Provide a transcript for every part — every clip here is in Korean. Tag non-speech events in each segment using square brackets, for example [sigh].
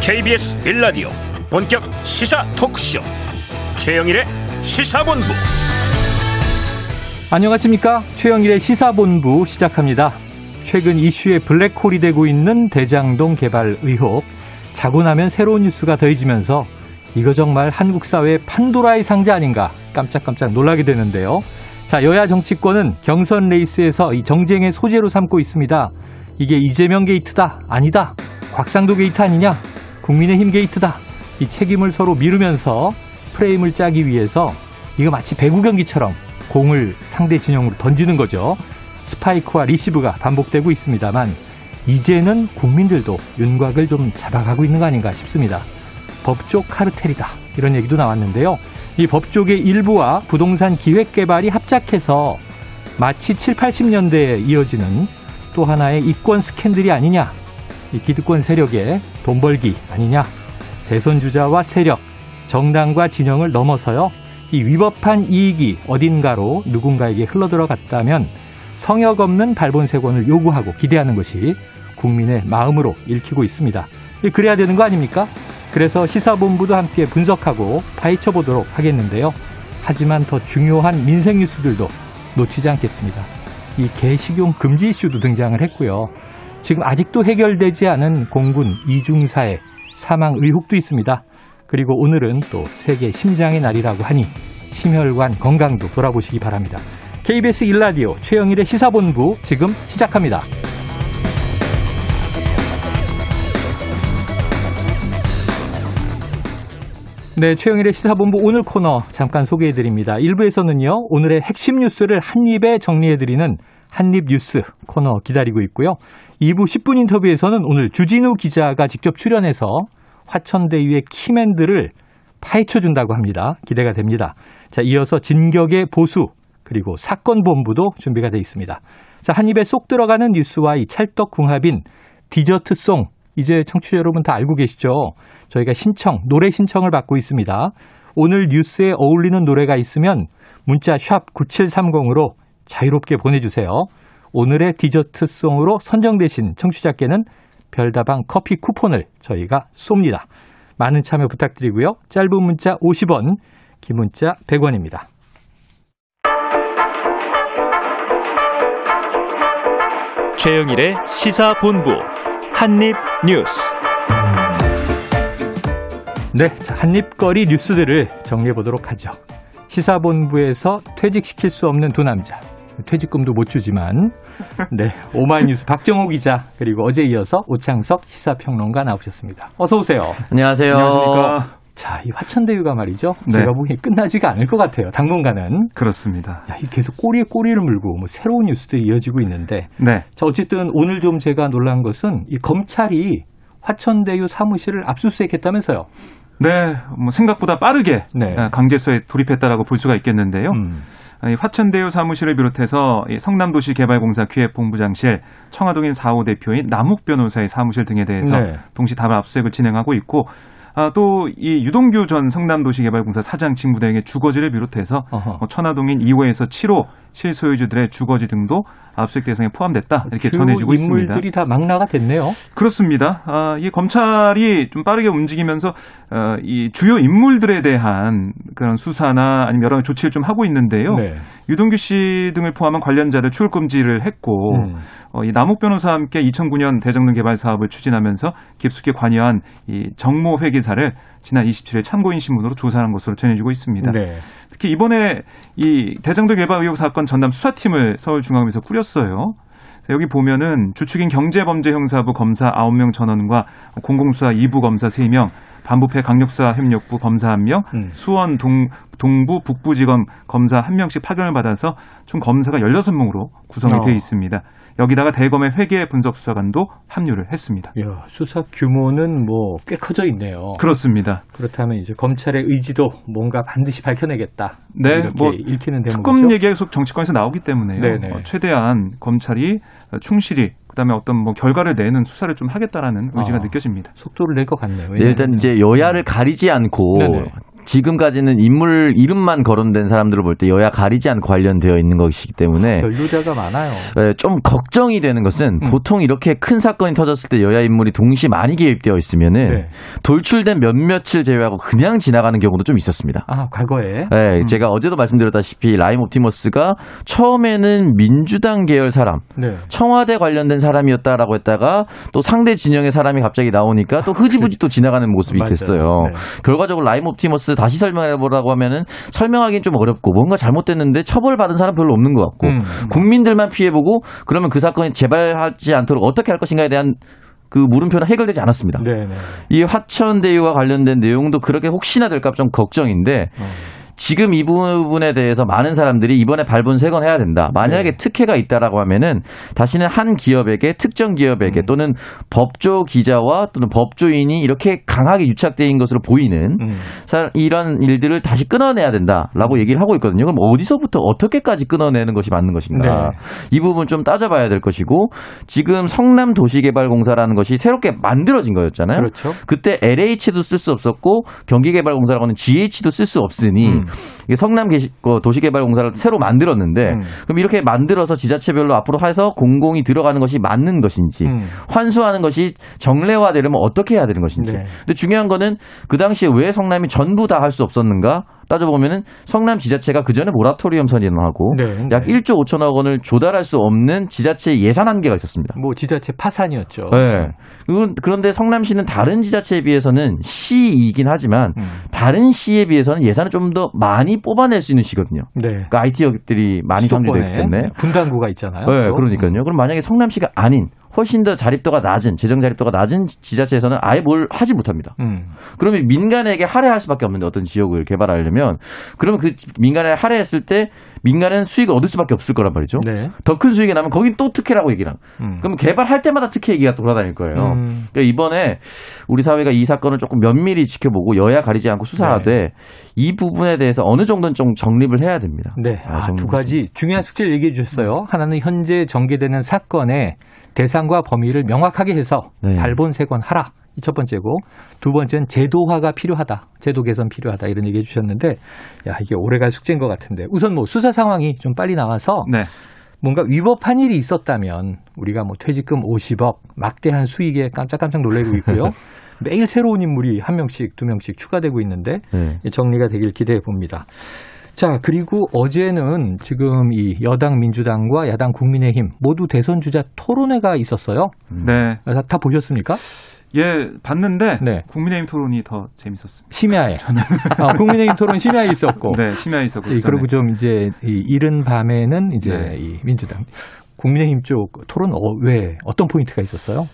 KBS 1라디오 본격 시사 토크쇼 최영일의 시사본부 안녕하십니까 최영일의 시사본부 시작합니다 최근 이슈에 블랙홀이 되고 있는 대장동 개발 의혹 자고 나면 새로운 뉴스가 더해지면서 이거 정말 한국 사회의 판도라의 상자 아닌가 깜짝깜짝 놀라게 되는데요. 자, 여야 정치권은 경선 레이스에서 이 정쟁의 소재로 삼고 있습니다. 이게 이재명 게이트다, 아니다. 곽상도 게이트 아니냐? 국민의힘 게이트다. 이 책임을 서로 미루면서 프레임을 짜기 위해서 이거 마치 배구 경기처럼 공을 상대 진영으로 던지는 거죠. 스파이크와 리시브가 반복되고 있습니다만 이제는 국민들도 윤곽을 좀 잡아가고 있는 거 아닌가 싶습니다. 법조 카르텔이다. 이런 얘기도 나왔는데요. 이 법조계 일부와 부동산 기획 개발이 합작해서 마치 7, 80년대에 이어지는 또 하나의 이권 스캔들이 아니냐. 이 기득권 세력의 돈 벌기 아니냐. 대선 주자와 세력, 정당과 진영을 넘어서요. 이 위법한 이익이 어딘가로 누군가에게 흘러들어갔다면 성역 없는 발본색원을 요구하고 기대하는 것이 국민의 마음으로 읽히고 있습니다. 그래야 되는 거 아닙니까? 그래서 시사본부도 함께 분석하고 파헤쳐 보도록 하겠는데요. 하지만 더 중요한 민생 뉴스들도 놓치지 않겠습니다. 이 개식용 금지 이슈도 등장을 했고요. 지금 아직도 해결되지 않은 공군 이중사의 사망 의혹도 있습니다. 그리고 오늘은 또 세계 심장의 날이라고 하니 심혈관 건강도 돌아보시기 바랍니다. KBS 1라디오 최영일의 시사본부 지금 시작합니다. 네, 최영일의 시사본부 오늘 코너 잠깐 소개해드립니다. 1부에서는요, 오늘의 핵심 뉴스를 한 입에 정리해드리는 한입 뉴스 코너 기다리고 있고요. 2부 10분 인터뷰에서는 오늘 주진우 기자가 직접 출연해서 화천대유의 키맨들을 파헤쳐 준다고 합니다. 기대가 됩니다. 자, 이어서 진격의 보수, 그리고 사건 본부도 준비가 되어 있습니다. 자, 한 입에 쏙 들어가는 뉴스와 이 찰떡궁합인 디저트송, 이제 청취자 여러분 다 알고 계시죠? 저희가 신청, 노래 신청을 받고 있습니다. 오늘 뉴스에 어울리는 노래가 있으면 문자 샵 9730으로 자유롭게 보내주세요. 오늘의 디저트송으로 선정되신 청취자께는 별다방 커피 쿠폰을 저희가 쏩니다. 많은 참여 부탁드리고요. 짧은 문자 50원, 긴 문자 100원입니다. 최영일의 시사본부 한입뉴스 네, 한입거리 뉴스들을 정리해 보도록 하죠. 시사본부에서 퇴직시킬 수 없는 두 남자. 퇴직금도 못 주지만 [laughs] 네 오마이뉴스 박정호 기자 그리고 어제 이어서 오창석 시사평론가 나오셨습니다. 어서 오세요. 안녕하세요. 안녕하십니까. 자, 이 화천대유가 말이죠. 네. 제가 보기엔 끝나지가 않을 것 같아요. 당분간은. 그렇습니다. 야, 이 계속 꼬리에 꼬리를 물고 뭐 새로운 뉴스들이 이어지고 있는데. 네. 자, 어쨌든 오늘 좀 제가 놀란 것은 이 검찰이 화천대유 사무실을 압수수색했다면서요. 네, 뭐 생각보다 빠르게 네. 강제수에 돌입했다라고 볼 수가 있겠는데요. 음. 이 화천대유 사무실을 비롯해서 이 성남도시개발공사 기획본부장실, 청와동인 4호 대표인 남욱 변호사의 사무실 등에 대해서 네. 동시 다발 압수수색을 진행하고 있고 아, 또 이 유동규 전 성남도시개발공사 사장 직무 대행의 주거지를 비롯해서 어허. 뭐 천화동인 2호에서 7호 실소유주들의 주거지 등도 압수수색 대상에 포함됐다 이렇게 전해지고 있습니다. 인물들이 다 막나가 됐네요. 그렇습니다. 아, 이 검찰이 좀 빠르게 움직이면서 어, 이 주요 인물들에 대한 그런 수사나 아니면 여러 가지 조치를 좀 하고 있는데요. 네. 유동규 씨 등을 포함한 관련자들 출입 금지를 했고 음. 어, 이 남욱 변호사와 함께 2009년 대정릉 개발 사업을 추진하면서 깊숙이 관여한 이 정모 회계 사를 지난 27일 참고인 신문으로 조사한 것으로 전해지고 있습니다. 네. 특히 이번에 이 대장도 개발 의혹 사건 전담 수사팀을 서울중앙에서 꾸렸어요. 여기 보면은 주축인 경제범죄 형사부 검사 9명 전원과 공공수사 2부 검사 3명, 반부패 강력수사 협력부 검사 1명, 음. 수원 동, 동부 북부지검 검사 1명씩 파견을 받아서 총 검사가 16명으로 구성이 어. 되어 있습니다. 여기다가 대검의 회계 분석 수사관도 합류를 했습니다. 야, 수사 규모는 뭐 꽤 커져 있네요. 그렇습니다. 그렇다면 이제 검찰의 의지도 뭔가 반드시 밝혀내겠다. 네, 이렇게 뭐 읽히는 대목이죠. 특검 얘기가 계속 정치권에서 나오기 때문에요. 네네. 어, 최대한 검찰이 충실히 그다음에 어떤 뭐 결과를 내는 수사를 좀 하겠다라는 의지가 아. 느껴집니다. 속도를 낼 것 같네요. 네, 일단 이제 여야를 가리지 않고 네네. 지금까지는 인물 이름만 거론된 사람들을 볼 때 여야 가리지 않고 관련되어 있는 것이기 때문에 연루자가 많아요. 네, 좀 걱정이 되는 것은 음. 보통 이렇게 큰 사건이 터졌을 때 여야 인물이 동시에 많이 개입되어 있으면은 네. 돌출된 몇몇을 제외하고 그냥 지나가는 경우도 좀 있었습니다. 아, 과거에. 네, 제가 어제도 말씀드렸다시피 라임 옵티머스가 처음에는 민주당 계열 사람, 네. 청와대 관련된 사람이었다라고 했다가 또 상대 진영의 사람이 갑자기 나오니까 또 흐지부지 또 지나가는 모습이. [laughs] 됐어요. 네. 결과적으로 라임 옵티머스 다시 설명해 보라고 하면은 설명하기는 좀 어렵고 뭔가 잘못됐는데 처벌받은 사람 별로 없는 것 같고 음. 국민들만 피해보고 그러면 그 사건이 재발하지 않도록 어떻게 할 것인가에 대한 그 물음표는 해결되지 않았습니다. 네, 네. 이 화천대유와 관련된 내용도 그렇게 혹시나 될까 좀 걱정인데 어. 지금 이 부분에 대해서 많은 사람들이 이번에 발본 세건 해야 된다. 만약에 네. 특혜가 있다라고 하면은 다시는 한 기업에게 특정 음. 기업에게 또는 법조 기자와 또는 법조인이 이렇게 강하게 유착되어 있는 것으로 보이는 음. 사- 이런 일들을 다시 끊어내야 된다라고 얘기를 하고 있거든요. 그럼 어디서부터 어떻게까지 끊어내는 것이 맞는 것인가? 네. 이 부분 좀 따져봐야 될 것이고 지금 성남 도시개발공사라는 것이 새롭게 만들어진 거였잖아요. 그렇죠. 그때 LH도 쓸 수 없었고 경기개발공사라고는 GH도 쓸 수 없으니 음. 이게 성남 그 도시개발공사를 새로 만들었는데 음. 그럼 이렇게 만들어서 지자체별로 앞으로 해서 공공이 들어가는 것이 맞는 것인지 음. 환수하는 것이 정례화되려면 어떻게 해야 되는 것인지. 네. 근데 중요한 거는 그 당시에 왜 성남이 전부 다 할 수 없었는가? 따져보면은 성남 지자체가 그 전에 모라토리엄 선언하고 네, 약 네. 1조 5천억 원을 조달할 수 없는 지자체 예산 한계가 있었습니다. 뭐 지자체 파산이었죠. 네. 그런데 성남시는 다른 지자체에 비해서는 시이긴 하지만 음. 다른 시에 비해서는 예산을 좀 더 많이 뽑아낼 수 있는 시거든요. 네. 그러니까 IT 기업들이 많이 상주되기 때문에. 분당구가 있잖아요. 네, 또. 그러니까요. 그럼 만약에 성남시가 아닌 훨씬 더 자립도가 낮은 재정 자립도가 낮은 지자체에서는 아예 뭘 하지 못합니다. 음. 그러면 민간에게 할애할 수밖에 없는데 어떤 지역을 개발하려면 그러면 그 민간에 할애했을 때 민간은 수익을 얻을 수밖에 없을 거란 말이죠. 네. 더큰 수익이 나면 거긴 또 특혜라고 합니다. 음. 그럼 개발할 때마다 특혜 얘기가 또 돌아다닐 거예요. 음. 그러니까 이번에 우리 사회가 이 사건을 조금 면밀히 지켜보고 여야 가리지 않고 수사하되 이 부분에 대해서 어느 정도는 좀 정립을 해야 됩니다. 네. 아, 아, 두 가지 중요한 숙제를 얘기해 주셨어요. 하나는 현재 전개되는 사건의 대상과 범위를 명확하게 해서 네. 발본 세건 하라. 이 첫 번째고 두 번째는 제도화가 필요하다. 제도 개선 필요하다. 이런 얘기 해 주셨는데 야, 이게 오래갈 숙제인 것 같은데 우선 뭐 수사 상황이 좀 빨리 나와서 네. 뭔가 위법한 일이 있었다면 우리가 뭐 퇴직금 50억 막대한 수익에 깜짝깜짝 놀래고 있고요. [laughs] 매일 새로운 인물이 한 명씩 두 명씩 추가되고 있는데 네. 정리가 되길 기대해 봅니다. 자, 그리고 어제는 지금 이 여당 민주당과 야당 국민의힘 모두 대선 주자 토론회가 있었어요. 네. 다, 다 보셨습니까? 예, 봤는데 네. 국민의힘 토론이 더 재밌었습니다. 심야에. [laughs] 아, 국민의힘 토론 심야에 있었고. 네, 심야에 있었고. 예, 그리고 좀 이제 이 이른 밤에는 이제 네. 이 민주당 국민의힘 쪽 토론 어, 왜 어떤 포인트가 있었어요?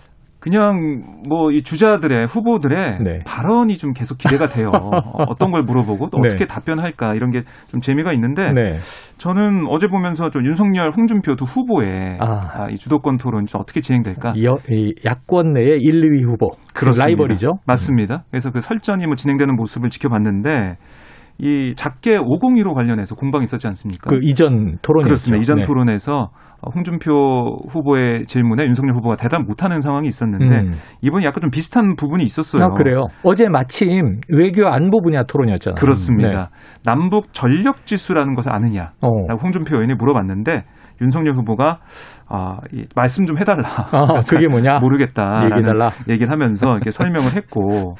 그냥 뭐 이 주자들의 후보들의 네. 발언이 좀 계속 기대가 돼요. 어, [laughs] 어떤 걸 물어보고 또 네. 어떻게 답변할까 이런 게 좀 재미가 있는데 네. 저는 어제 보면서 좀 윤석열, 홍준표 두 후보의 아. 아, 이 주도권 토론이 좀 어떻게 진행될까? 이, 여- 이 야권 내의 1, 2위 후보 그렇습니다. 라이벌이죠. 맞습니다. 그래서 그 설전이 뭐 진행되는 모습을 지켜봤는데 이 작게 502로 관련해서 공방이 있었지 않습니까? 그 이전 토론이었죠. 그렇습니다. 이전 네. 토론에서 홍준표 후보의 질문에 윤석열 후보가 대답 못하는 상황이 있었는데 음. 이번이 약간 좀 비슷한 부분이 있었어요. 아, 그래요. 어제 마침 외교 안보 분야 토론이었잖아요. 그렇습니다. 네. 남북 전력 지수라는 것을 아느냐? 어. 라고 홍준표 의원이 물어봤는데 윤석열 후보가 아, 이 말씀 좀 해달라. 아, 그게 뭐냐? [laughs] 모르겠다라는 얘기해달라. 얘기를 하면서 이렇게 설명을 했고,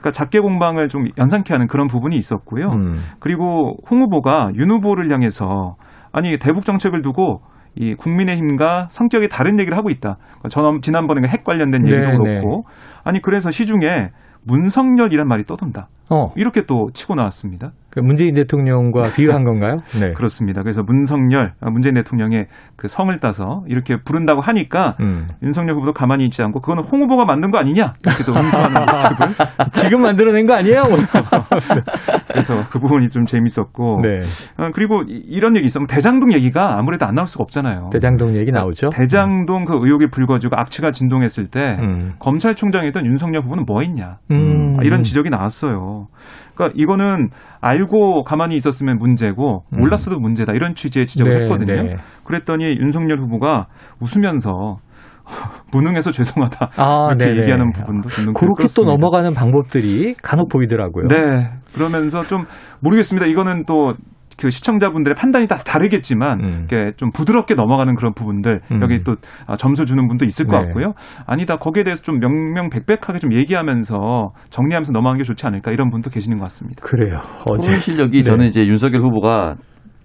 그러니까 작게 공방을 좀 연상케 하는 그런 부분이 있었고요. 음. 그리고 홍 후보가 윤 후보를 향해서 아니 대북 정책을 두고 이 국민의힘과 성격이 다른 얘기를 하고 있다. 그러니까 전 지난번에 핵 관련된 얘기도 네, 그렇고, 아니 그래서 시중에 문성열이란 말이 떠돈다. 어, 이렇게 또 치고 나왔습니다. 그 문재인 대통령과 [laughs] 비유한 건가요? 네. 그렇습니다. 그래서 문성열, 아, 문재인 대통령의 그 성을 따서 이렇게 부른다고 하니까 음. 윤석열 후보도 가만히 있지 않고 그거는 홍 후보가 만든 거 아니냐 이렇게 또 응수하는 [laughs] 모습을 지금 만들어낸 거 아니에요? [laughs] 그래서 그 부분이 좀 재밌었고 네. 어, 그리고 이- 이런 얘기 있으면 대장동 얘기가 아무래도 안 나올 수가 없잖아요. 대장동 얘기 나오죠? 대장동 그 의혹이 불거지고 악취가 진동했을 때 음. 검찰총장이던 윤석열 후보는 뭐 했냐 음. 아, 이런 지적이 나왔어요. 그러니까 이거는 알고 가만히 있었으면 문제고 음. 몰랐어도 문제다 이런 취지의 지적을 네, 했거든요. 네. 그랬더니 윤석열 후보가 웃으면서 [laughs] 무능해서 죄송하다 아, 이렇게 네네. 얘기하는 부분도 좀 그렇게 또. 넘어가는 방법들이 간혹 보이더라고요. 네. 그러면서 좀 모르겠습니다. 이거는 또 그 시청자분들의 판단이 다 다르겠지만 음. 이렇게 좀 부드럽게 넘어가는 그런 부분들 음. 여기 또 아, 점수 주는 분도 있을 것 네. 같고요. 아니다 거기에 대해서 좀 명명백백하게 좀 얘기하면서 정리하면서 넘어가는 게 좋지 않을까 이런 분도 계시는 것 같습니다. 그래요. 어제. 토론 실력이 네. 저는 이제 윤석열 후보가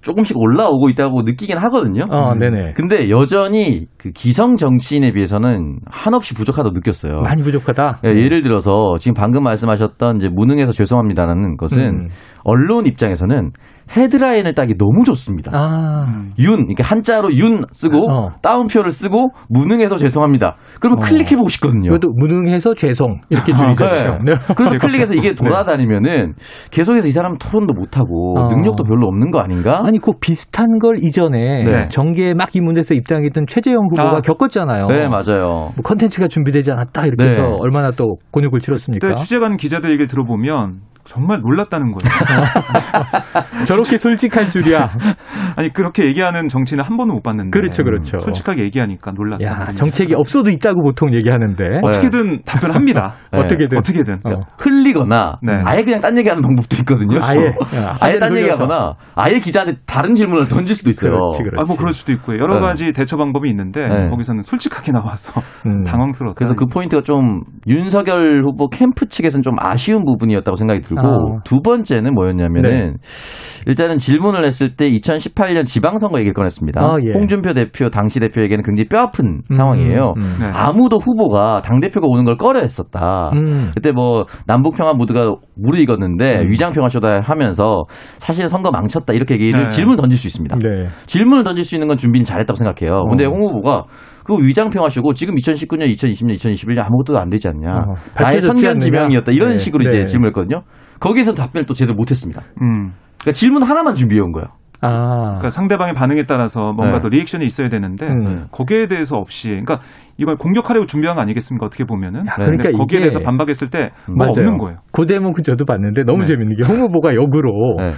조금씩 올라오고 있다고 느끼긴 하거든요. 어, 네네. 근데 여전히 그 기성 정치인에 비해서는 한없이 부족하다고 느꼈어요. 많이 부족하다. 예, 예를 들어서 지금 방금 말씀하셨던 이제 무능해서 죄송합니다라는 것은 음. 언론 입장에서는 헤드라인을 따기 너무 좋습니다. 아, 윤, 이렇게 한자로 윤 쓰고 어. 따옴표를 쓰고 무능해서 죄송합니다. 그러면 어. 클릭해보고 싶거든요. 이것도 무능해서 죄송 이렇게 아, 줄이셨어요. 네. 네. 그래서 [laughs] 클릭해서 이게 돌아다니면은 계속해서 이 사람 토론도 못하고 어. 능력도 별로 없는 거 아닌가? 아니, 그 비슷한 걸 이전에 네. 정계에 막 입문해서 입당했던 최재형 후보가 아. 겪었잖아요. 네, 맞아요. 뭐 컨텐츠가 준비되지 않았다 이렇게 네. 해서 얼마나 또 곤욕을 치렀습니까? 그때 취재관 기자들 얘기를 들어보면 정말 놀랐다는 거예요. [laughs] 저렇게 솔직할 줄이야. [laughs] 아니 그렇게 얘기하는 정치는 한 번도 못 봤는데. 그렇죠, 그렇죠. 솔직하게 얘기하니까 놀랐다. 야, 정책이 없어도 있다고 보통 얘기하는데. 어떻게든 답변합니다. [laughs] 네. 어떻게든. 어떻게든. 어. 흘리거나 네. 아예 그냥 딴 얘기하는 방법도 있거든요. 아예, 야, 아예 화제를 딴. 얘기하거나 아예 기자한테 다른 질문을 던질 수도 있어요. 그렇지, 그렇지. 아, 뭐 그럴 수도 있고요. 여러 네. 가지 대처 방법이 있는데 네. 거기서는 솔직하게 나와서 음. [laughs] 당황스러웠다. 그래서 그 포인트가 좀 윤석열 후보 캠프 측에서는 좀 아쉬운 부분이었다고 생각이 들고 아. 두 번째는 뭐였냐면은 일단은 질문을 했을 때 2018년 지방선거 얘기를 꺼냈습니다. 아, 예. 홍준표 대표 당시 대표에게는 굉장히 뼈아픈 음, 상황이에요. 음. 네. 아무도 후보가 당 대표가 오는 걸 꺼려했었다. 음. 그때 뭐 남북 평화 모두가 무르익었는데 음. 위장 평화 쇼다 하면서 사실은 선거 망쳤다 이렇게 얘기를 네. 질문 던질 수 있습니다. 네. 질문을 던질 수 있는 건 준비는 잘했다고 생각해요. 근데 어. 홍 후보가 그거 위장 평화쇼고 지금 2019년, 2020년, 2021년 아무것도 안 되지 않냐. 어, 나의 선견. 지명이었다. 이런 네, 식으로 네. 이제 질문했거든요. 거기에서 답변을 또 제대로 못했습니다. 음. 그러니까 질문 하나만 준비해 온 거예요. 아. 그러니까 상대방의 반응에 따라서 뭔가 네. 더 리액션이 있어야 되는데 음. 거기에 대해서 없이 그러니까 이걸 공격하려고 준비한 거 아니겠습니까? 어떻게 보면은. 야, 근데 그러니까 거기에 대해서 반박했을 때뭐 맞아요. 없는 거예요. 그 대목은 저도 봤는데 너무 네. 재밌는 게 홍 후보가 역으로 네.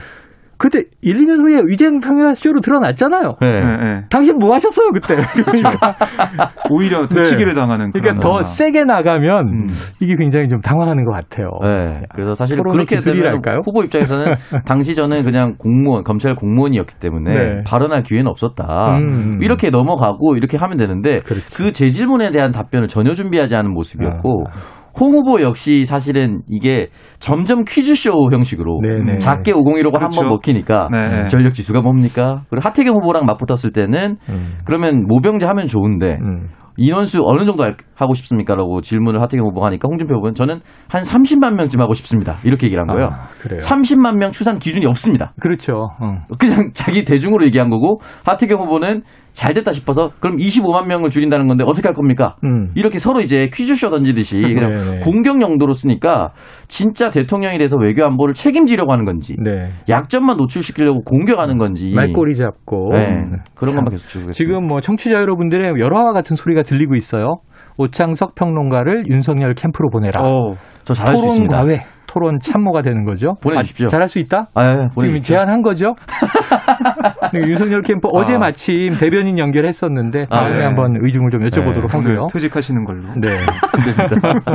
그때 1, 2년 후에 위장 평화 쇼로 드러났잖아요. 네. 네, 네. 당신 뭐 하셨어요 그때? [laughs] 오히려 도치기를 당하는 그러니까 더. 세게 나가면 음. 이게 굉장히 좀 당황하는 것 같아요. 네. 그래서 사실 그렇게 되면? 후보 입장에서는 [laughs] 당시 저는 그냥 공무원, 검찰 공무원이었기 때문에 네. 발언할 기회는 없었다. 음. 이렇게 넘어가고 이렇게 하면 되는데 그렇지. 그제 질문에 대한 답변을 전혀 준비하지 않은 모습이었고 아. 홍 후보 역시 사실은 이게 점점 퀴즈쇼 형식으로 네네. 작게 501호가 그렇죠. 한번 먹히니까 네. 전력 지수가 뭡니까? 그리고 하태경 후보랑 맞붙었을 때는 음. 그러면 모병제 하면 좋은데 음. 인원수 어느 정도 할- 하고 싶습니까라고 질문을 하태경 후보가 하니까 홍준표 후보는 저는 한 30만 명쯤 하고 싶습니다. 이렇게 얘기를 한 거예요. 아, 그래요. 30만 명 추산 기준이 없습니다. 그렇죠. 어. 그냥 자기 대중으로 얘기한 거고 하태경 후보는 잘 됐다 싶어서 그럼 25만 명을 줄인다는 건데 어떻게 할 겁니까? 음. 이렇게 서로 이제 퀴즈쇼 던지듯이 그냥 네네. 공격 용도로 쓰니까 진짜 대통령이 돼서 외교 안보를 책임지려고 하는 건지 네. 약점만 노출시키려고 공격하는 건지 말꼬리 잡고 네, 그런 참, 것만 계속 주고 지금 뭐 청취자 여러분들의 여러와 같은 소리가 들리고 있어요. 오창석 평론가를 윤석열 캠프로 보내라. 어, 저 잘할 수 토론 있습니다. 가회, 토론 참모가 되는 거죠. 보내주십시오. 아, 잘할 수 있다? 아, 예, 지금. 제안한 거죠? 네, [laughs] 윤석열 캠프 어제 아. 마침 대변인 연결했었는데 다음에 아, 네. 한번 의중을 좀 여쭤보도록 네, 하고요. 퇴직하시는 걸로. 네. [laughs]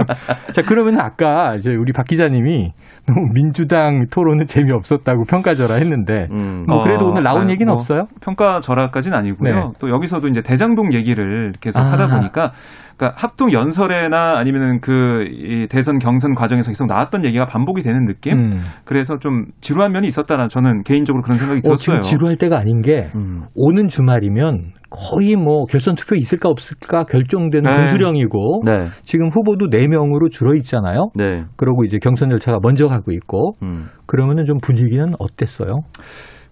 [laughs] 자, 그러면 아까 이제 우리 박 기자님이 너무 민주당 토론은 재미없었다고 평가절하 했는데 음. 뭐 그래도 어, 오늘 나온 아니, 얘기는 뭐 없어요? 평가 절하까지는 아니고요. 네. 또 여기서도 이제 대장동 얘기를 계속 아. 하다 보니까 그러니까 합동 연설회나 아니면은 그이 대선 경선 과정에서 계속 나왔던 얘기가 반복이 되는 느낌. 음. 그래서 좀 지루한 면이 있었다는 저는 개인적으로 그런 생각이 어, 들었어요. 지금 지루할 때가 아닌 게 음. 오는 주말이면 거의 뭐 결선 투표 있을까 없을까 결정되는 네. 분수령이고 네, 지금 후보도 4명으로 줄어 있잖아요. 네. 그러고 이제 경선 절차가 먼저 가고 있고 음. 그러면은 좀 분위기는 어땠어요?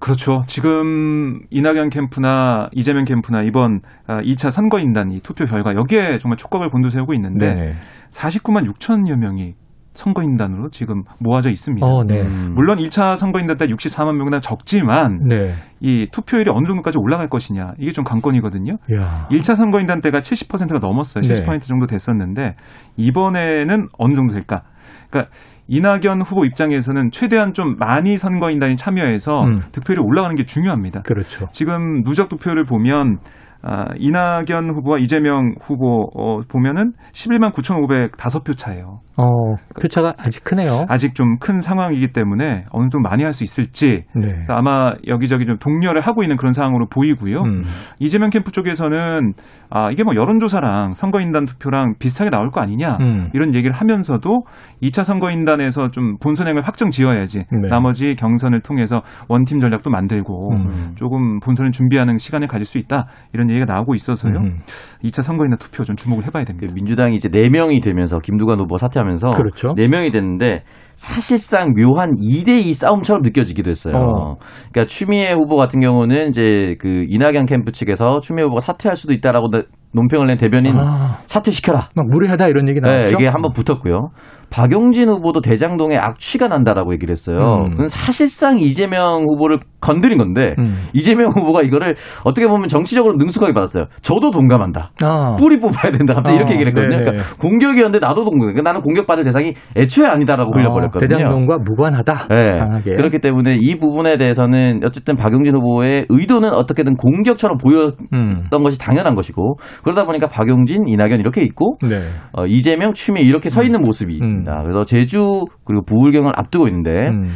그렇죠. 지금 이낙연 캠프나 이재명 캠프나 이번 2차 선거인단 이 투표 결과 여기에 정말 촉각을 곤두세우고 있는데 네. 49만 6천여 명이 선거인단으로 지금 모아져 있습니다. 어, 네. 음. 물론 1차 선거인단 때 64만 명보다 적지만 네. 이 투표율이 어느 정도까지 올라갈 것이냐 이게 좀 관건이거든요. 야. 1차 선거인단 때가 70%가 넘었어요. 네. 70% 정도 됐었는데 이번에는 어느 정도 될까? 그러니까 이낙연 후보 입장에서는 최대한 좀 많이 선거인단이 참여해서 음. 득표율이 올라가는 게 중요합니다. 그렇죠. 지금 누적 득표를 보면 아, 이낙연 후보와 이재명 후보 어, 보면은 11만 9,505표 차예요. 어, 표차가 아직 크네요. 아직 좀 큰 상황이기 때문에 어느 정도 많이 할 수 있을지 네. 아마 여기저기 좀 동료를 하고 있는 그런 상황으로 보이고요. 음. 이재명 캠프 쪽에서는 아 이게 뭐 여론조사랑 선거인단 투표랑 비슷하게 나올 거 아니냐 음. 이런 얘기를 하면서도 2차 선거인단에서 좀 본선행을 확정 지어야지 네. 나머지 경선을 통해서 원팀 전략도 만들고 음. 조금 본선을 준비하는 시간을 가질 수 있다 이런 얘기가 나오고 있어서요. 음. 2차 선거인단 투표 좀 주목을 해봐야 그 됩니다. 민주당이 이제 네 명이 되면서 김두관 후보 사퇴하면서 그렇죠. 네 명이 됐는데 사실상 묘한 2대2 싸움처럼 느껴지기도 했어요. 어. 그러니까 추미애 후보 같은 경우는 이제 그 이낙연 캠프 측에서 추미애 후보가 사퇴할 수도 있다라고 나- 논평을 낸 대변인 아, 사퇴시켜라. 막 무례하다 이런 얘기 나왔죠. 네, 이게 한번 붙었고요. 박용진 후보도 대장동에 악취가 난다라고 얘기를 했어요. 음. 사실상 이재명 후보를 건드린 건데 음. 이재명 후보가 이거를 어떻게 보면 정치적으로 능숙하게 받았어요. 저도 동감한다. 아. 뿌리 뽑아야 된다. 갑자기 아, 이렇게 얘기를 했거든요. 네네. 그러니까 공격이었는데 나도 동감. 그러니까 나는 공격받을 대상이 애초에 아니다라고 흘려버렸거든요. 어, 대장동과 무관하다. 네. 강하게. 그렇기 때문에 이 부분에 대해서는 어쨌든 박용진 후보의 의도는 어떻게든 공격처럼 보였던 음. 것이 당연한 것이고 그러다 보니까 박용진, 이낙연 이렇게 있고 네. 어, 이재명, 추미애 이렇게 서 있는 모습 입니다. 그래서 제주 그리고 부울경을 앞두고 있는데 음.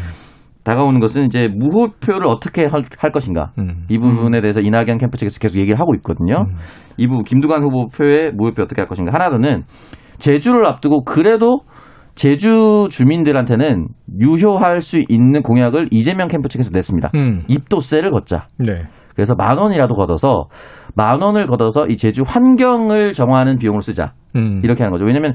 다가오는 것은 이제 무효표를 어떻게 할, 할 것인가 음. 이 부분에 대해서 이낙연 캠프 측에서 계속 얘기를 하고 있거든요. 음. 이 부분 김두관 후보 표의 무효표 어떻게 할 것인가 하나로는 제주를 앞두고 그래도 제주 주민들한테는 유효할 수 있는 공약을 이재명 캠프 측에서 냈습니다. 음. 입도세를 걷자. 네. 그래서 만 원이라도 걷어서 만 원을 걷어서 이 제주 환경을 정화하는 비용으로 쓰자. 음. 이렇게 하는 거죠. 왜냐하면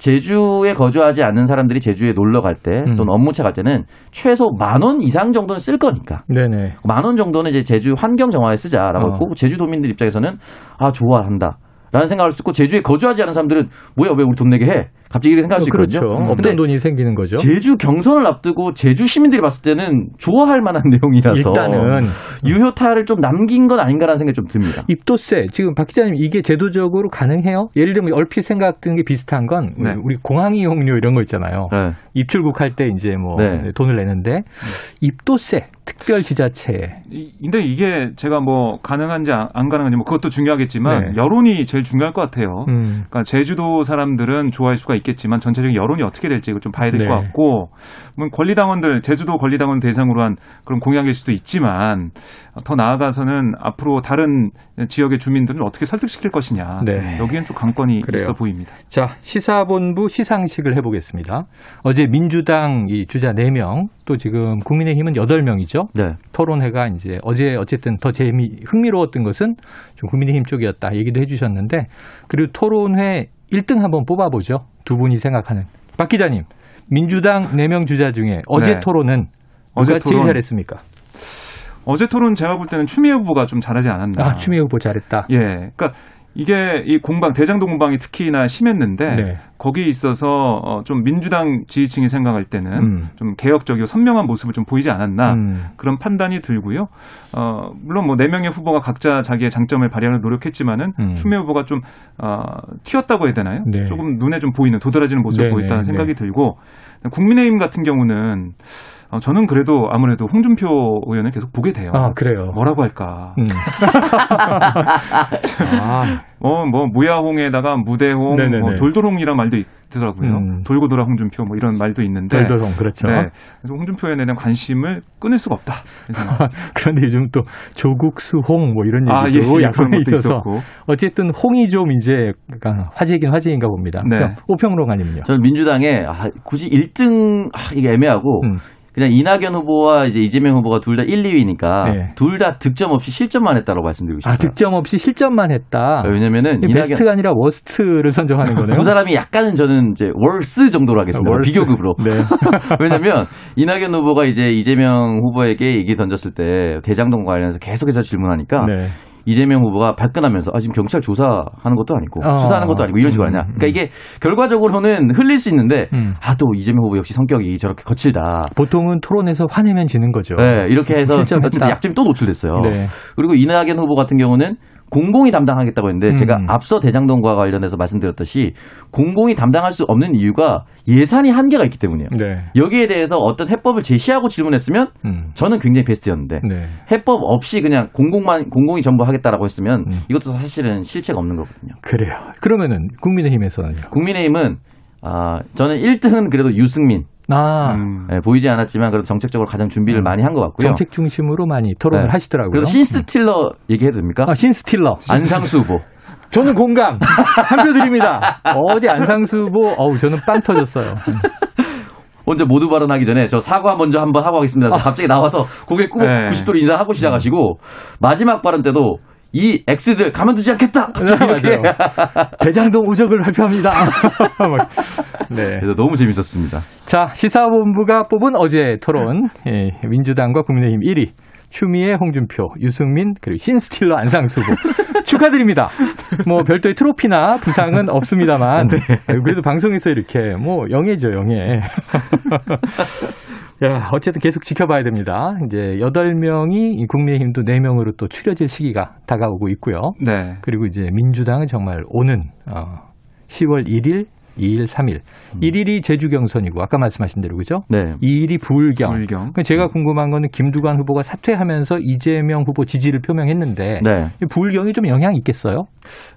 제주에 거주하지 않는 사람들이 제주에 놀러 갈때 음. 또는 업무차 갈 때는 최소 만 원 이상 정도는 쓸 거니까. 네네. 만 원 정도는 이제 제주 환경 정화에 쓰자라고 어. 했고 제주도민들 입장에서는 아 좋아한다. 라는 생각을 쓰고 제주에 거주하지 않은 사람들은 뭐야 왜 우리 돈 내게 해? 갑자기 이렇게 생각할 수 그렇죠. 있거든요. 음. 없던 근데 돈이 생기는 거죠. 제주 경선을 앞두고 제주 시민들이 봤을 때는 좋아할 만한 [laughs] 내용이라서 일단은 유효타를 좀 남긴 건 아닌가라는 생각이 좀 듭니다. 입도세 지금 박 기자님 이게 제도적으로 가능해요? 예를 들면 얼핏 생각드는 게 비슷한 건 네. 우리 공항 이용료 이런 거 있잖아요. 네. 입출국 할때 이제 뭐 네. 돈을 내는데 입도세 특별 지자체에 이- 근데 이게 제가 뭐 가능한지 안, 안 가능한지 뭐 그것도 중요하겠지만 네. 여론이 제일 중요할 것 같아요. 음. 그러니까 제주도 사람들은 좋아할 수가 있겠지만 전체적인 여론이 어떻게 될지 이걸 좀 봐야 될것 네. 같고 뭐 권리당원들 제주도 권리당원 대상으로 한 그런 공약일 수도 있지만 더 나아가서는 앞으로 다른 지역의 주민들을 어떻게 설득시킬 것이냐 네. 여기엔 좀 관건이 그래요. 있어 보입니다. 자, 시사본부 시상식을 해보겠습니다. 어제 민주당 이 주자 4명, 또 지금 국민의힘은 8명이죠. 네. 토론회가 이제 어제 어쨌든 더 재미, 흥미로웠던 것은 좀 국민의힘 쪽이었다 얘기도 해주셨는데, 그리고 토론회 1등 한번 뽑아보죠. 두 분이 생각하는. 박 기자님, 민주당 4명 주자 중에 어제 네. 토론은 어제 누가 제일 토론. 잘했습니까? 어제 토론 제가 볼 때는 추미애 후보가 좀 잘하지 않았나. 아, 추미애 후보 잘했다. 예. 그러니까 이게 이 공방 대장동 공방이 특히나 심했는데 네. 거기에 있어서 어, 좀 민주당 지지층이 생각할 때는 음. 좀 개혁적이고 선명한 모습을 좀 보이지 않았나 음. 그런 판단이 들고요. 어, 물론 뭐 네 명의 후보가 각자 자기의 장점을 발휘하려 노력했지만은 음. 추미애 후보가 좀 어, 튀었다고 해야 되나요? 네. 조금 눈에 좀 보이는 도드라지는 모습을 네, 보였다는 네, 생각이 네. 들고 국민의힘 같은 경우는 어, 저는 그래도 아무래도 홍준표 의원을 계속 보게 돼요. 아, 그래요. 뭐라고 할까? 음. [laughs] 아, 어, 뭐 무야홍에다가 무대홍. 뭐 돌도홍이란 말도 있더라고요. 음. 돌고 돌아 홍준표 뭐 이런 말도 있는데. 돌도홍, 그렇죠. 네. 그래서 홍준표 의원에 대한 관심을 끊을 수가 없다. [laughs] 그런데 요즘 또 조국수홍 뭐 이런 아, 얘기도 예, 예, 것도 있어서 있었고. 어쨌든 홍이 좀 이제 약간 화제이긴 화제인가 봅니다. 네. 그럼 오평론가님요. 저는 민주당에 아, 굳이 1등 아, 이게 애매하고 음. 그냥 이낙연 후보와 이제 이재명 후보가 둘 다 1, 2위니까 네. 둘다 득점 없이 실점만 했다고 말씀드리고 싶어요. 아 득점 없이 실점만 했다. 왜냐면은 이게 이낙연 베스트가 아니라 worst를 선정하는 거네요. 두 사람이 약간은 저는 이제 worse 정도로 하겠습니다. worse. 비교급으로. 네. [laughs] 왜냐면 이낙연 후보가 이제 이재명 후보에게 얘기 던졌을 때 대장동 관련해서 계속해서 질문하니까 네. 이재명 후보가 발끈하면서 아 지금 경찰 조사하는 것도 아니고 어. 수사하는 것도 아니고 이런 식으로 하냐. 음, 그러니까 이게 결과적으로는 흘릴 수 있는데 음. 아또 이재명 후보 역시 성격이 저렇게 거칠다. 보통은 토론에서 화내면 지는 거죠. 네, 이렇게 해서. 어쨌든 약점이 또 노출됐어요. 네. 그리고 이낙연 후보 같은 경우는 공공이 담당하겠다고 했는데 음. 제가 앞서 대장동과 관련해서 말씀드렸듯이 공공이 담당할 수 없는 이유가 예산이 한계가 있기 때문이에요. 네. 여기에 대해서 어떤 해법을 제시하고 질문했으면 음. 저는 굉장히 베스트였는데 네. 해법 없이 그냥 공공만 공공이 전부 하겠다라고 했으면 음. 이것도 사실은 실체가 없는 거거든요. 그래요. 그러면은 국민의힘에서는요. 국민의힘은 아 저는 1등은 그래도 유승민 아, 음. 예, 보이지 않았지만 그래도 정책적으로 가장 준비를 음. 많이 한 것 같고요. 정책 중심으로 많이 토론을 네. 하시더라고요. 그래서 신스틸러 얘기해도 됩니까? 아, 신스틸러. 안상수 후보. [laughs] 저는 공감. 한 표 드립니다. 어디 안상수 후보, 어우, 저는 빵 터졌어요. [laughs] 먼저 모두 발언하기 전에 저 사과 먼저 한번 하고 하겠습니다. 저 갑자기 나와서 고개 꾹 네. 90도로 인사하고 시작하시고 마지막 발언 때도 이 X들 가만두지 않겠다. [laughs] 맞아요. [laughs] 대장동 우적을 발표합니다. [laughs] 막. 네. 그래서 너무 재밌었습니다. 자, 시사본부가 뽑은 어제 토론. 예, 민주당과 국민의힘 1위. 추미애, 홍준표, 유승민, 그리고 신스틸러 안상수 후보. 축하드립니다. 뭐, 별도의 트로피나 부상은 없습니다만. 그래도 방송에서 이렇게, 뭐, 영예죠, 영예. 야, 어쨌든 계속 지켜봐야 됩니다. 이제 8명이 국민의힘도 4명으로 또 추려질 시기가 다가오고 있고요. 네. 그리고 이제 민주당은 정말 오는 어, 10월 1일, 2일, 3일. 1일이 제주 경선이고 아까 말씀하신 대로 그죠? 네. 2일이 부울경. 불경. 그러니까 제가 궁금한 거는 김두관 후보가 사퇴하면서 이재명 후보 지지를 표명했는데 네. 이 부울경이 좀 영향이 있겠어요?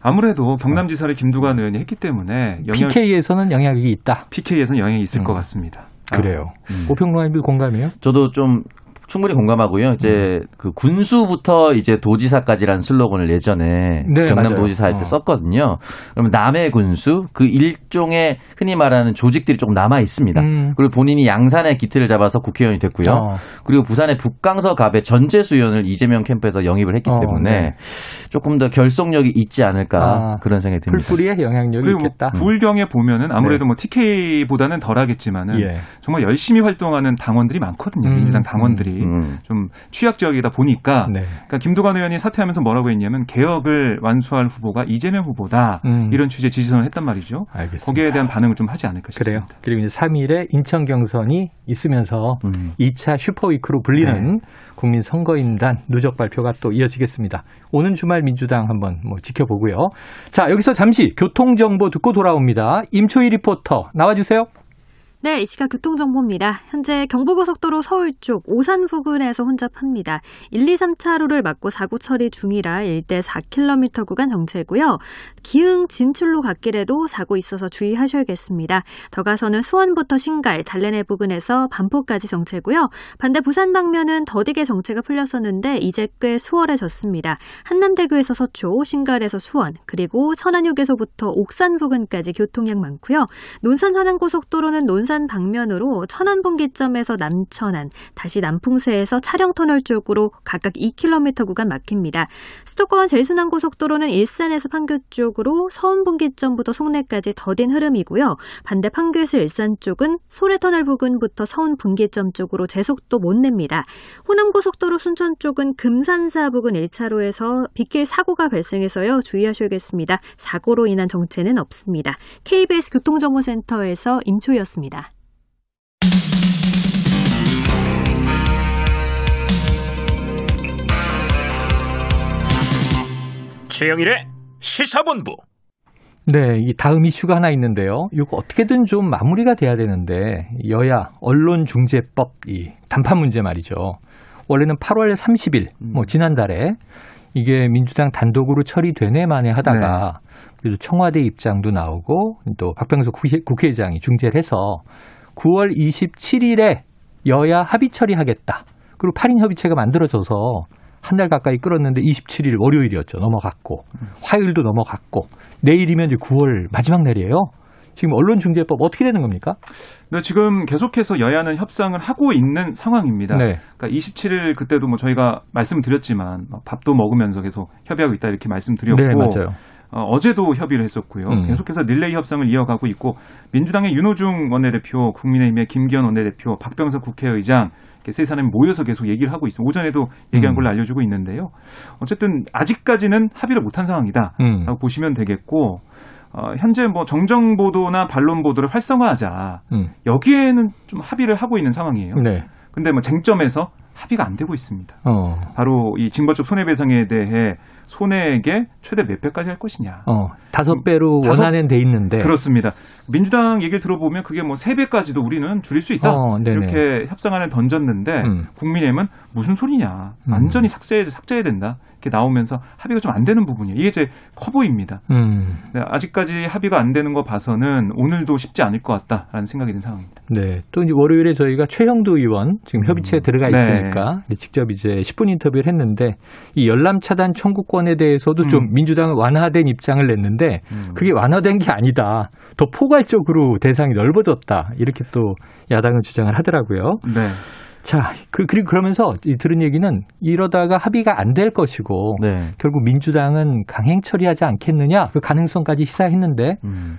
아무래도 경남지사를 김두관 의원이 했기 때문에 영향 PK에서는 영향이 있다. PK에서는 영향이 있을 음. 것 같습니다. 그래요. 음. 오평론가님도 공감해요? 저도 좀 충분히 공감하고요. 이제 음. 그 군수부터 이제 도지사까지란 슬로건을 예전에 네, 경남 맞아요. 도지사 할때 어. 썼거든요. 그러면 남의 군수 그 일종의 흔히 말하는 조직들이 조금 남아 있습니다. 음. 그리고 본인이 양산의 기틀을 잡아서 국회의원이 됐고요. 어. 그리고 부산의 북강서 갑의 전재수 의원을 이재명 캠프에서 영입을 했기 어, 때문에 네. 조금 더 결속력이 있지 않을까 아, 그런 생각이 듭니다. 풀뿌리의 영향력이 그리고 뭐 있겠다. 부울경에 보면은 아무래도 뭐 TK보다는 덜하겠지만은 예. 정말 열심히 활동하는 당원들이 많거든요. 음, 민주당 당원들이 음. 좀 취약 지역이다 보니까 네. 그러니까 김두관 의원이 사퇴하면서 뭐라고 했냐면 개혁을 완수할 후보가 이재명 후보다 음. 이런 취지의 지지선을 했단 말이죠. 알겠습니다. 거기에 대한 반응을 좀 하지 않을까 그래요. 싶습니다. 그리고 이제 3일에 인천 경선이 있으면서 음. 2차 슈퍼위크로 불리는 국민 선거인단 누적 발표가 또 이어지겠습니다. 오는 주말 민주당 한번 뭐 지켜보고요. 자, 여기서 잠시 교통 정보 듣고 돌아옵니다. 임초희 리포터 나와 주세요. 네, 이 시각 교통정보입니다. 현재 경부고속도로 서울 쪽 오산 부근에서 혼잡합니다. 1, 2, 3차로를 막고 사고 처리 중이라 일대 4km 구간 정체고요. 기흥 진출로 갓길에도 사고 있어서 주의하셔야겠습니다. 더 가서는 수원부터 신갈, 달래내 부근에서 반포까지 정체고요. 반대 부산 방면은 더디게 정체가 풀렸었는데 이제 꽤 수월해졌습니다. 한남대교에서 서초, 신갈에서 수원, 그리고 천안휴게소부터 옥산 부근까지 교통량 많고요. 논산 천안고속도로는 논산 방면으로 천안 분기점에서 남천안, 다시 남풍세에서 차량터널 쪽으로 각각 2km 구간 막힙니다. 수도권 제일순환고속도로는 일산에서 판교 쪽으로 서운 분기점부터 송내까지 더딘 흐름이고요. 반대 판교에서 일산 쪽은 소래터널 부근부터 서운 분기점 쪽으로 제속도 못 냅니다. 호남고속도로 순천 쪽은 금산사 부근 1차로에서 빗길 사고가 발생해서요. 주의하셔야겠습니다. 사고로 인한 정체는 없습니다. KBS 교통정보센터에서 임초였습니다. 최영일의 시사본부. 네, 이 다음 이슈가 하나 있는데요. 이거 어떻게든 좀 마무리가 돼야 되는데 여야 언론중재법 이 단판 문제 말이죠. 원래는 8월 30일, 뭐 지난달에 이게 민주당 단독으로 처리되네 만에 하다가 그래도 청와대 입장도 나오고 또 박병석 국회- 국회의장이 중재를 해서 9월 27일에 여야 합의 처리하겠다. 그리고 8인 협의체가 만들어져서 한 달 가까이 끌었는데 27일 월요일이었죠. 넘어갔고 화요일도 넘어갔고 내일이면 이제 9월 마지막 날이에요. 지금 언론중재법 어떻게 되는 겁니까? 네, 지금 계속해서 여야는 협상을 하고 있는 상황입니다. 네. 그러니까 27일 그때도 뭐 저희가 말씀드렸지만 뭐 밥도 먹으면서 계속 협의하고 있다 이렇게 말씀드렸고 네, 맞아요. 어, 제도 협의를 했었고요. 음. 계속해서 릴레이 협상을 이어가고 있고 민주당의 윤호중 원내대표, 국민의힘의 김기현 원내대표, 박병석 국회의장 세 사람이 모여서 계속 얘기를 하고 있습니다. 오전에도 얘기한 음. 걸로 알려주고 있는데요. 어쨌든 아직까지는 합의를 못한 상황이다라고 음. 보시면 되겠고 어, 현재 뭐 정정 보도나 반론 보도를 활성화하자 음. 여기에는 좀 합의를 하고 있는 상황이에요. 네. 근데 뭐 쟁점에서 합의가 안 되고 있습니다. 어. 바로 이 징벌적 손해배상에 대해 손해액의 최대 몇 배까지 할 것이냐. 어, 다섯 배로 다섯- 원안엔 돼 있는데. 그렇습니다. 민주당 얘기를 들어보면 그게 뭐세 배까지도 우리는 줄일 수 있다. 어. 이렇게 협상안을 던졌는데 음. 국민의힘은 무슨 소리냐. 음. 완전히 삭제해 삭제해야 된다. 이렇게 나오면서 합의가 좀 안 되는 부분이에요. 이게 이제 커 보입니다. 음. 네, 아직까지 합의가 안 되는 거 봐서는 오늘도 쉽지 않을 것 같다라는 생각이 드는 상황입니다. 네. 또 이제 월요일에 저희가 최형두 의원 지금 협의체에 들어가 네. 있으니까 이제 직접 이제 10분 인터뷰를 했는데 이 열람 차단 청구권에 대해서도 좀 음. 민주당은 완화된 입장을 냈는데 음. 그게 완화된 게 아니다. 더 포괄 적으로 대상이 넓어졌다. 이렇게 또 야당은 주장을 하더라고요. 네. 자, 그, 그리고 그러면서 이 들은 얘기는 이러다가 합의가 안 될 것이고 네. 결국 민주당은 강행 처리하지 않겠느냐 그 가능성까지 시사했는데 음.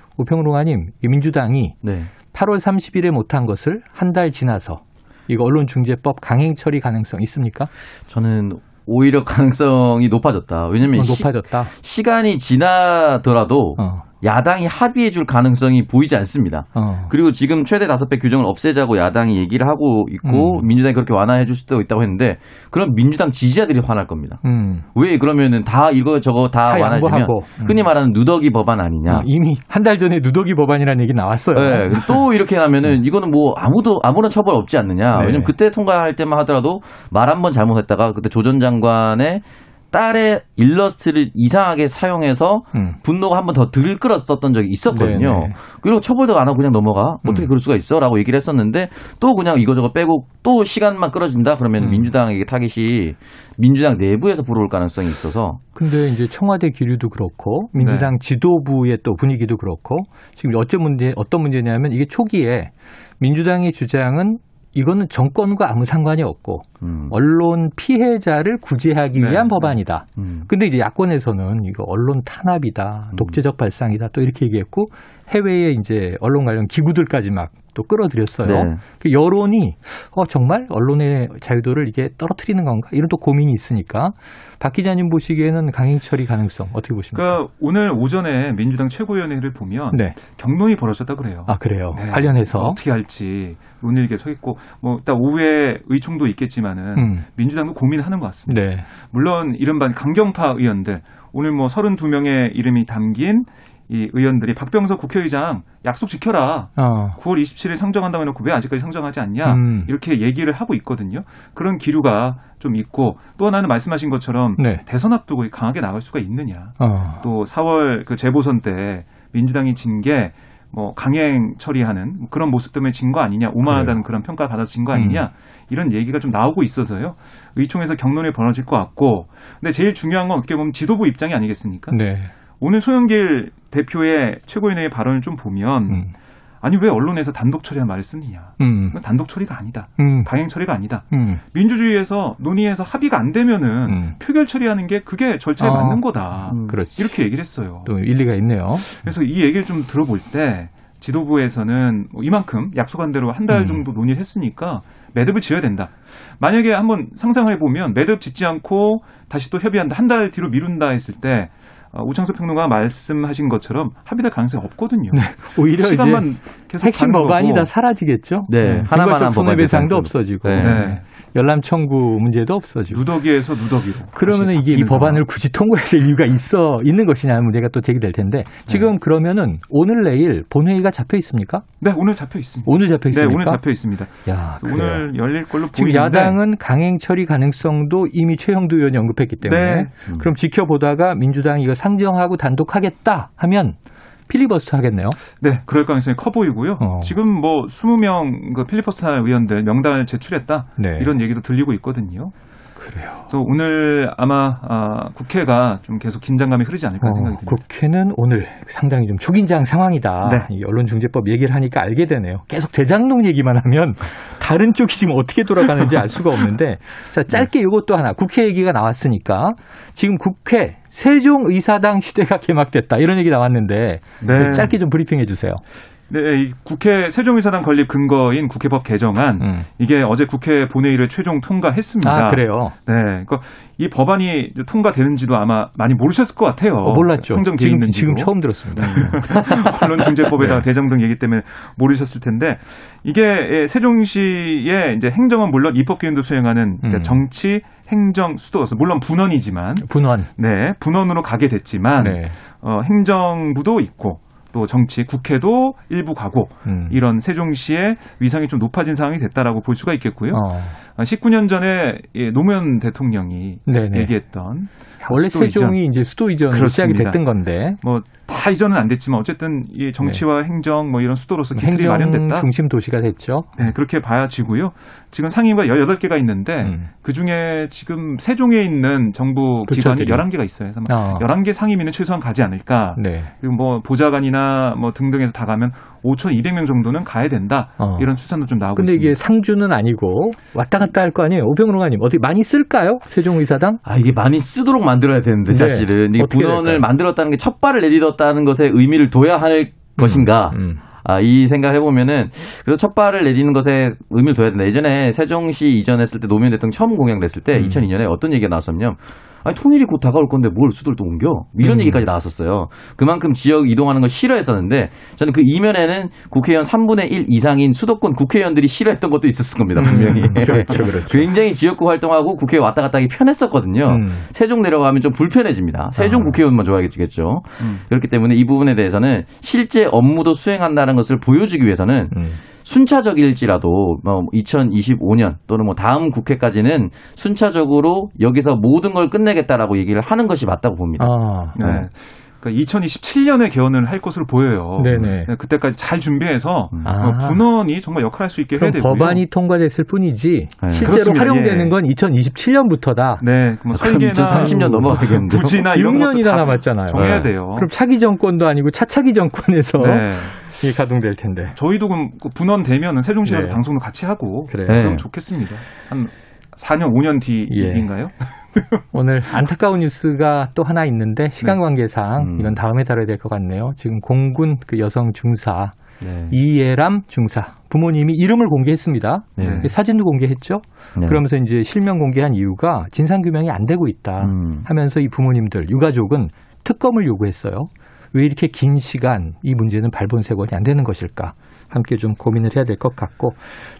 이 민주당이 네. 8월 30일에 못한 것을 한 달 지나서 이거 언론중재법 강행 처리 가능성 있습니까? 저는 오히려 가능성이 높아졌다. 왜냐면 어, 시, 높아졌다. 시 간이 지나더라도 어, 야당이 합의해 줄 가능성이 보이지 않습니다. 어. 그리고 지금 최대 다섯 배 규정을 없애자고 야당이 얘기를 하고 있고 음. 민주당이 그렇게 완화해 줄 수도 있다고 했는데 그럼 민주당 지지자들이 화날 겁니다. 음. 왜 그러면은 다 이거 저거 다, 다 완화해주면. 음. 흔히 말하는 누더기 법안 아니냐. 어, 이미 한 달 전에 누더기 법안이라는 얘기 나왔어요. 네, 또 이렇게 하면은 이거는 뭐 아무도 아무런 처벌 없지 않느냐. 네. 왜냐면 그때 통과할 때만 하더라도 말 한 번 잘못했다가 그때 조전 장관의 딸의 일러스트를 이상하게 사용해서 음. 분노가 한 번 더 들끓었었던 적이 있었거든요. 네네. 그리고 처벌도 안 하고 그냥 넘어가. 어떻게 음. 그럴 수가 있어? 라고 얘기를 했었는데 또 그냥 이거저거 빼고 또 시간만 끌어진다? 그러면 음. 민주당에게 타깃이 민주당 내부에서 불어올 가능성이 있어서 근데 이제 청와대 기류도 그렇고 네. 민주당 지도부의 또 분위기도 그렇고 지금 어째 문제 어떤 문제냐면 이게 초기에 민주당의 주장은 이거는 정권과 아무 상관이 없고 음. 언론 피해자를 구제하기 네. 위한 법안이다. 음. 근데 이제 야권에서는 이거 언론 탄압이다, 독재적 발상이다 또 이렇게 얘기했고 해외에 이제 언론 관련 기구들까지 막 또 끌어들였어요. 네. 그 여론이 어 정말 언론의 자유도를 이게 떨어뜨리는 건가 이런 또 고민이 있으니까 박 기자님 보시기에는 강행 처리 가능성 어떻게 보십니까? 그러니까 오늘 오전에 민주당 최고위원회를 보면 네. 경론이 벌어졌다 그래요. 아 그래요. 네. 관련해서 어떻게 할지 논의게 서 있고 뭐딱 오후에 의총도 있겠지만 은 음. 민주당도 고민하는 것 같습니다. 네. 물론 이른바 강경파 의원들 오늘 뭐 32명의 이름이 담긴 이 의원들이 박병석 국회의장 약속 지켜라. 어. 9월 27일 상정한다고 해놓고 왜 아직까지 상정하지 않냐 음. 이렇게 얘기를 하고 있거든요. 그런 기류가 좀 있고 또 하나는 말씀하신 것처럼 네. 대선 앞두고 강하게 나갈 수가 있느냐. 어. 또 4월 그 재보선 때 민주당이 진게 뭐 강행 처리하는 그런 모습 때문에 진 거 아니냐 오만하다는 그런 평가 받아서 진 거 아니냐 이런 얘기가 좀 나오고 있어서요 의총에서 경론이 벌어질 것 같고 근데 제일 중요한 건 어떻게 보면 지도부 입장이 아니겠습니까 네. 오늘 소영길 대표의 최고위원회의 발언을 좀 보면 음. 아니 왜 언론에서 단독 처리한 말을 쓰느냐 음. 단독 처리가 아니다 음. 강행 처리가 아니다 음. 민주주의에서 논의해서 합의가 안 되면은 음. 표결 처리하는 게 그게 절차에 아. 맞는 거다 음. 그렇지. 이렇게 얘기를 했어요. 또 일리가 있네요. 그래서 이 얘기를 좀 들어볼 때 지도부에서는 뭐 이만큼 약속한 대로 한달 음. 정도 논의를 했으니까 매듭을 지어야 된다. 만약에 한번 상상해 보면 매듭 짓지 않고 다시 또 협의한다. 한 달 뒤로 미룬다 했을 때 어, 우창수 평론가가 말씀하신 것처럼 합의될 가능성이 없거든요. 오히려 시간만 네. 이제 계속 핵심 법안이 거고. 다 사라지겠죠. 네, 하나만 한 징벌적 법안이 손해배상도 됐어요. 없어지고 네. 네. 열람 청구 문제도 없어지고. 누더기에서 누더기로. 그러면 이게 이 법안을. 굳이 통과해야 될 이유가 있어 있는 것이냐는 문제가 또 제기될 텐데 지금 네. 그러면은 오늘 내일 본회의가 잡혀 있습니까? 네 오늘 잡혀 있습니다. 오늘 잡혀 네 있습니까? 오늘 잡혀 있습니다. 야. 오늘 열릴 걸로 지금 보이는데 야당은 강행 처리 가능성도 이미 최형두 의원이 언급했기 때문에 네. 그럼 지켜보다가 민주당이 이거 상정하고 단독하겠다 하면 필리버스터 하겠네요. 네, 그럴 가능성이 커 보이고요. 어. 지금 뭐 20명 그 필리버스터 의원들 명단을 제출했다. 네. 이런 얘기도 들리고 있거든요. 그래요. 그래서 오늘 아마 아, 국회가 좀 계속 긴장감이 흐르지 않을까 어, 생각이 듭니다. 국회는 오늘 상당히 좀 초긴장 상황이다. 네. 이 언론중재법 얘기를 하니까 알게 되네요. 계속 대장동 얘기만 하면 [laughs] 다른 쪽이 지금 어떻게 돌아가는지 알 수가 없는데 자 짧게 이것도 하나 국회 얘기가 나왔으니까 지금 국회 세종의사당 시대가 개막됐다 이런 얘기 나왔는데 네. 짧게 좀 브리핑해 주세요. 네, 이 국회 세종의사당 건립 근거인 국회법 개정안 음. 이게 어제 국회 본회의를 최종 통과했습니다. 아, 그래요? 네, 그러니까 이 법안이 통과되는지도 아마 많이 모르셨을 것 같아요. 어, 몰랐죠. 지금, 있는지도. 지금 처음 들었습니다. [laughs] 언론중재법에다가 네. 대장 등 얘기 때문에 모르셨을 텐데 이게 예, 세종시의 이제 행정은 물론 입법 기능도 수행하는 그러니까 음. 정치, 행정, 수도 물론 분원이지만 분원. 네 분원으로 가게 됐지만 네. 어, 행정부도 있고 또 정치, 국회도 일부 가고 음. 이런 세종시의 위상이 좀 높아진 상황이 됐다라고 볼 수가 있겠고요. 어. 19년 전에 예, 노무현 대통령이 네네. 얘기했던 원래 수도. 세종이 이제 수도 이전으로 시작이 그렇습니다. 됐던 건데 뭐 다 이전은 안 됐지만 어쨌든 이 정치와 행정 뭐 이런 수도로서 기틀이 마련됐다. 중심 도시가 됐죠. 네, 그렇게 봐야지고요. 지금 상임위가 18개가 있는데 음. 그중에 지금 세종에 있는 정부. 기관이 11개가 있어요. 그래서 어. 11개 상임위는 최소한 가지 않을까. 네. 그리고 뭐 보좌관이나 뭐 등등해서 다 가면 5,200명 정도는 가야 된다. 어. 이런 추산도 좀 나오고 근데 있습니다. 이게 상주는 아니고 왔다 갔다 할 거 아니에요. 오병로 가님 어떻게 많이 쓸까요? 세종 의사당? 아, 이게 많이 쓰도록 만들어야 되는데, 네. 사실은. 이게 분원을 될까요? 만들었다는 게 첫 발을 내딛었다는 것에 의미를 둬야 할 것인가. 음. 아, 이 생각을 해보면은, 그래서 첫 발을 내딛는 것에 의미를 둬야 된다. 예전에 세종시 이전했을 때 노무현 대통령 처음 공약됐을 때, 음. 2002년에 어떤 얘기가 나왔었냐면, 아니, 통일이 곧 다가올 건데 뭘 수도를 또 옮겨? 이런 음. 얘기까지 나왔었어요. 그만큼 지역 이동하는 걸 싫어했었는데, 저는 그 이면에는 국회의원 3분의 1 이상인 수도권 국회의원들이 싫어했던 것도 있었을 겁니다, 분명히. 음, [laughs] 그렇죠, 그렇죠. 굉장히 지역구 활동하고 국회에 왔다 갔다 하기 편했었거든요. 음. 세종 내려가면 좀 불편해집니다. 세종 아. 국회의원만 좋아하겠죠. 음. 그렇기 때문에 이 부분에 대해서는 실제 업무도 수행한다는 것을 보여주기 위해서는 음. 순차적일지라도 뭐 2025년 또는 뭐 다음 국회까지는 순차적으로 여기서 모든 걸 끝내겠다라고 얘기를 하는 것이 맞다고 봅니다. 아, 네. 그러니까 2027년에 개헌을 할 것으로 보여요. 네네. 네, 그때까지 잘 준비해서 음. 아. 어, 분원이 정말 역할할 수 있게 해야 그럼 되고요. 법안이 통과됐을 뿐이지 네. 실제로 그렇습니다. 활용되는 예. 건 2027년부터다. 네, 그럼 설계나 2030년 넘어가겠는데요? 부지나 이런 것도 6년이나 다 남았잖아요. 정해야 네. 돼요. 그럼 차기 정권도 아니고 차차기 정권에서 네. 이게 가동될 텐데. 저희도 그럼 그 분원 되면은 세종시에서 네. 방송도 같이 하고 그래요. 네. 그럼 좋겠습니다. 한 4년, 5년 예. 뒤인가요? [laughs] 오늘 안타까운 뉴스가 또 하나 있는데 시간 관계상 음. 이건 다음에 다뤄야 될 것 같네요. 지금 공군 그 여성 중사 네. 이예람 중사 부모님이 이름을 공개했습니다. 네. 사진도 공개했죠. 네. 그러면서 이제 실명 공개한 이유가 진상 규명이 안 되고 있다 음. 하면서 이 부모님들 유가족은 특검을 요구했어요. 왜 이렇게 긴 시간 이 문제는 발본색원이 안 되는 것일까? 함께 좀 고민을 해야 될 것 같고.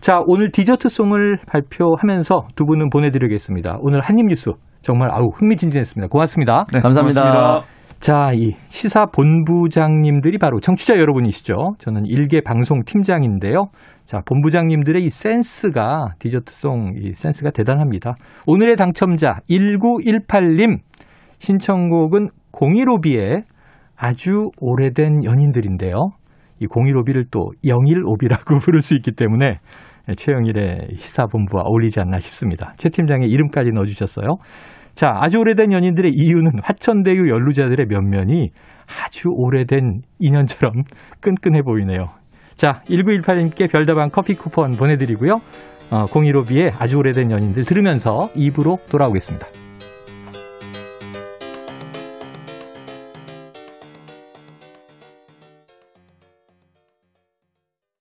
자, 오늘 디저트송을 발표하면서 두 분은 보내드리겠습니다. 오늘 한입뉴스 정말 아우 흥미진진했습니다. 고맙습니다. 네, 감사합니다. 고맙습니다. 자, 이 시사 본부장님들이 바로 청취자 여러분이시죠. 저는 일개 방송 팀장인데요. 자, 본부장님들의 이 센스가 디저트송 이 센스가 대단합니다. 오늘의 당첨자 1918님 신청곡은 015B의 아주 오래된 연인들인데요. 이 015B를 또 영일오비라고 [laughs] 부를 수 있기 때문에 최영일의 시사본부와 어울리지 않나 싶습니다. 최 팀장의 이름까지 넣어주셨어요. 자, 아주 오래된 연인들의 이유는 화천대유 연루자들의 면면이 아주 오래된 인연처럼 [laughs] 끈끈해 보이네요. 자, 1918님께 별다방 커피 쿠폰 보내드리고요. 어, 015B의 아주 오래된 연인들 들으면서 입으로 돌아오겠습니다.